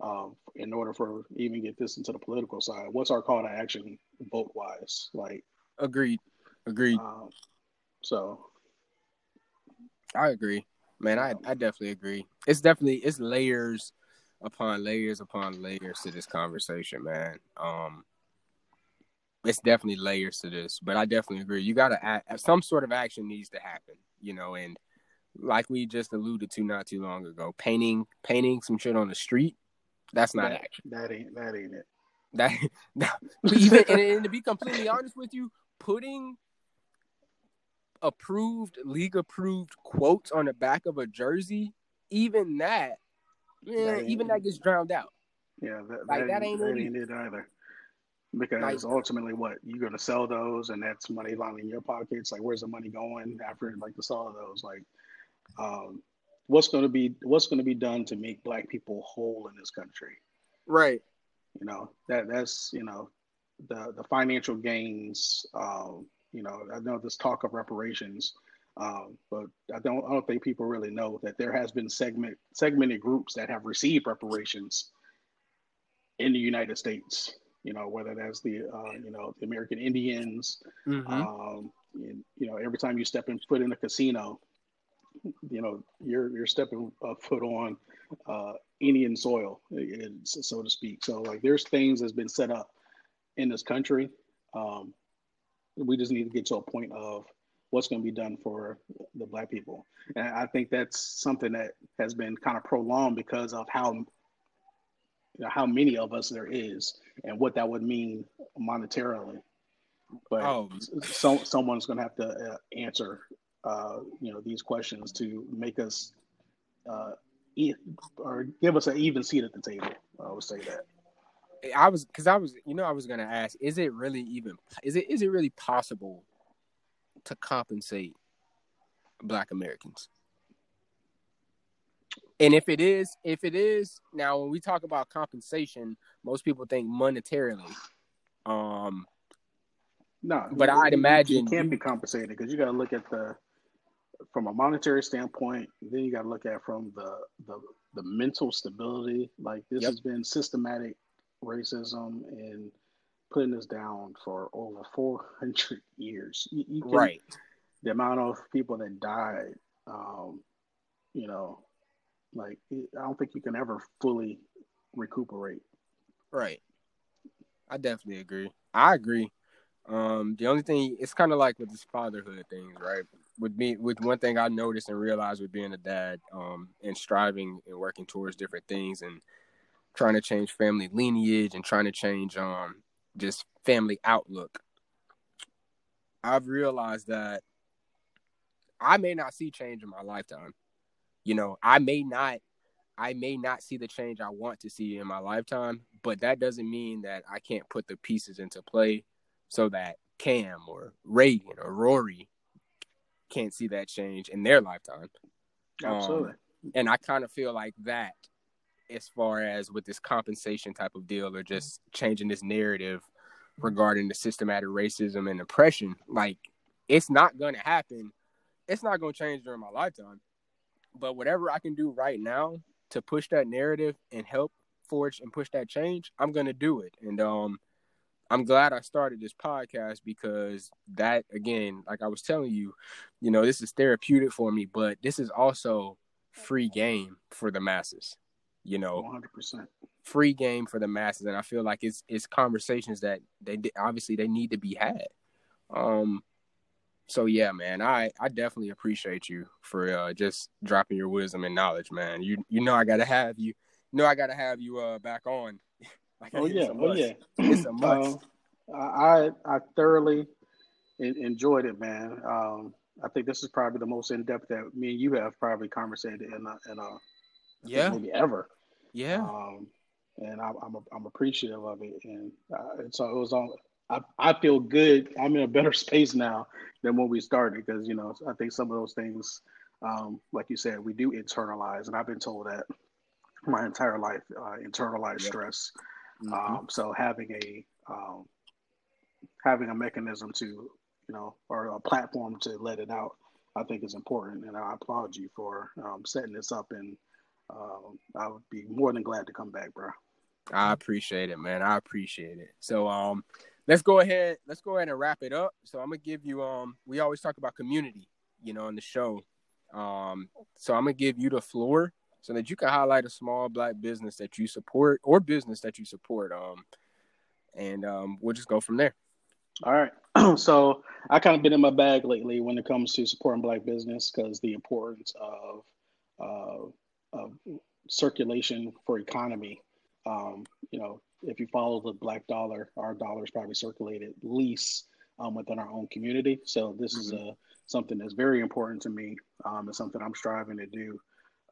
um, in order for even get this into the political side what's our call to action vote wise like Agreed. Agreed. um, so I agree. Man, I, I definitely agree. It's definitely it's layers upon layers upon layers to this conversation, man. Um it's definitely layers to this, but I definitely agree. You got to act some sort of action needs to happen, you know, and like we just alluded to not too long ago, painting painting some shit on the street, that's not that, action. that ain't that ain't it That, that even and, and to be completely honest with you, putting approved league approved quotes on the back of a jersey, even that, yeah, That even that gets drowned out. Yeah, that, Like, that, that ain't, that it ain't it either. Because like, ultimately, what you're going to sell those, and that's money lining in your pockets. Like, where's the money going after like the sale of those? Like, um, what's going to be what's going to be done to make Black people whole in this country? Right. You know that that's you know the the financial gains. Um, you know, I know this talk of reparations, um, but I don't I don't think people really know that there has been segment segmented groups that have received reparations in the United States you know, whether that's the, uh, you know, the American Indians. Mm-hmm. Um, and, you know, every time you step in foot in a casino, you know, you're you're stepping a foot on uh, Indian soil, so to speak. So like, there's things that's been set up in this country. Um, we just need to get to a point of what's going to be done for the black people, and I think that's something that has been kind of prolonged because of how you know, how many of us there is and what that would mean monetarily. But oh. so, someone's going to have to uh, answer, uh, you know, these questions to make us uh, e- or give us an even seat at the table. I would say that. I was because I was, you know, I was going to ask: Is it really even? Is it is it really possible to compensate Black Americans? And if it is, if it is, now when we talk about compensation, most people think monetarily. Um, no, but I'd imagine you can't be compensated because you got to look at the from a monetary standpoint. Then you got to look at from the the the mental stability. Like this yep. has been systematic racism and putting us down for over 400 years. You, you can, right. The amount of people that died, um, you know, like I don't think you can ever fully recuperate. Right. I definitely agree. I agree. Um, the only thing it's kind of like with this fatherhood things, right? With me, with one thing I noticed and realized with being a dad, um, and striving and working towards different things and trying to change family lineage and trying to change um just family outlook. I've realized that I may not see change in my lifetime you know, I may not I may not see the change I want to see in my lifetime, but that doesn't mean that I can't put the pieces into play so that Cam or Reagan or Rory can't see that change in their lifetime. Absolutely. Um, and I kind of feel like that as far as with this compensation type of deal or just changing this narrative regarding the systematic racism and oppression, like it's not going to happen. It's not going to change during my lifetime. But whatever I can do right now to push that narrative and help forge and push that change, I'm gonna do it. And um I'm glad I started this podcast because that again, like I was telling you, you know, this is therapeutic for me, but this is also free game for the masses. You know, 100%. Free game for the masses and I feel like it's it's conversations that they obviously they need to be had. Um so yeah, man, I I definitely appreciate you for uh, just dropping your wisdom and knowledge, man. You you know I gotta have you. you know I gotta have you uh back on. like, oh yeah, oh yeah, it's a must. Um, I I thoroughly enjoyed it, man. Um, I think this is probably the most in depth that me and you have probably conversated in a, in a yeah maybe ever. Yeah. Um, and I, I'm I'm appreciative of it, and uh, so it was on I, I feel good. I'm in a better space now than when we started because you know I think some of those things, um, like you said, we do internalize, and I've been told that my entire life uh, internalized stress. Mm-hmm. Um, so having a um, having a mechanism to you know or a platform to let it out, I think is important, and I applaud you for um, setting this up. And uh, I would be more than glad to come back, bro. I appreciate it, man. I appreciate it. So, um, let's go ahead. Let's go ahead and wrap it up. So I'm gonna give you. Um, we always talk about community, you know, on the show. Um, so I'm gonna give you the floor so that you can highlight a small black business that you support or business that you support. Um, and um, we'll just go from there. All right. so I kind of been in my bag lately when it comes to supporting black business because the importance of, uh, of circulation for economy. Um, you know, if you follow the black dollar, our dollar is probably circulated least um, within our own community. So this mm-hmm. is a something that's very important to me. Um, it's something I'm striving to do.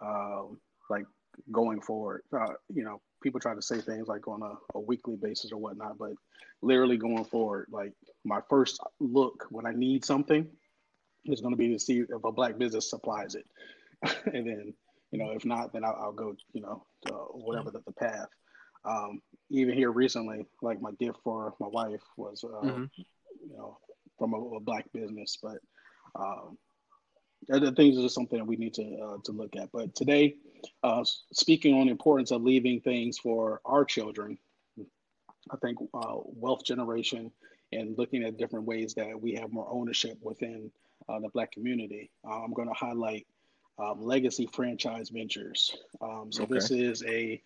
Um, like going forward. Uh, you know, people try to say things like on a, a, weekly basis or whatnot, but literally going forward, like my first look when I need something is going to be to see if a black business supplies it, and then you know if not, then I'll, I'll go you know whatever the, the path. Um, even here recently, like my gift for my wife was uh, mm-hmm. you know from a, a black business, but um, other things are just something that we need to uh, to look at. But today, uh, speaking on the importance of leaving things for our children, I think uh, wealth generation and looking at different ways that we have more ownership within uh, the Black community. Uh, I'm going to highlight um, Legacy Franchise Ventures. Um, so okay. this is a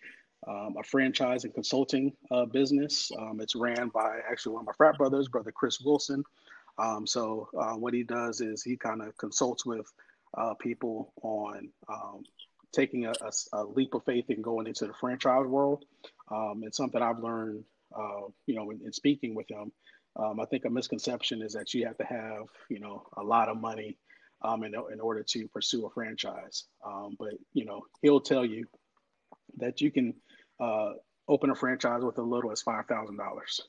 um, a franchise and consulting uh, business. Um, it's ran by actually one of my frat brothers, brother Chris Wilson. Um, so uh, what he does is he kind of consults with uh, people on um, taking a, a, a, leap of faith and going into the franchise world. Um, it's something I've learned, uh, you know, in, in, speaking with him. Um, I think a misconception is that you have to have, you know, a lot of money um, in, in order to pursue a franchise. Um, but, you know, he'll tell you that you can uh, open a franchise with as little as $5,000.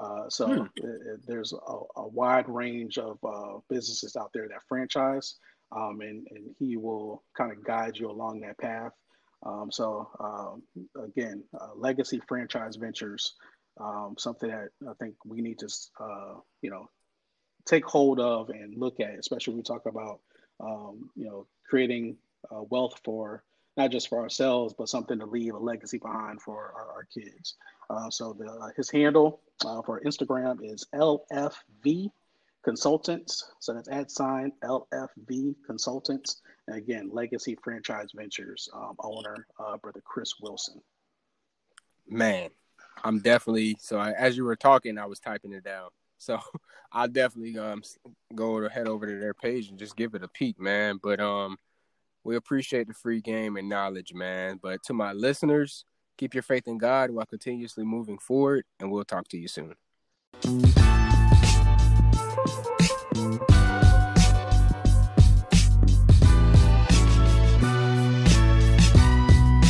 Uh, so hmm. it, it, there's a, a, wide range of uh, businesses out there that franchise, um, and, and he will kind of guide you along that path. Um, so um, again, uh, legacy franchise ventures, um, something that I think we need to, uh, you know, take hold of and look at, especially when we talk about, um, you know, creating uh, wealth for not just for ourselves, but something to leave a legacy behind for our, our kids. Uh, so the, uh, his handle uh, for Instagram is LFV Consultants. So that's at sign LFV Consultants. And again, Legacy Franchise Ventures um, owner, uh, brother Chris Wilson. Man, I'm definitely so. I, as you were talking, I was typing it down. So I'll definitely um go to head over to their page and just give it a peek, man. But um, we appreciate the free game and knowledge, man. But to my listeners, keep your faith in God while continuously moving forward, and we'll talk to you soon.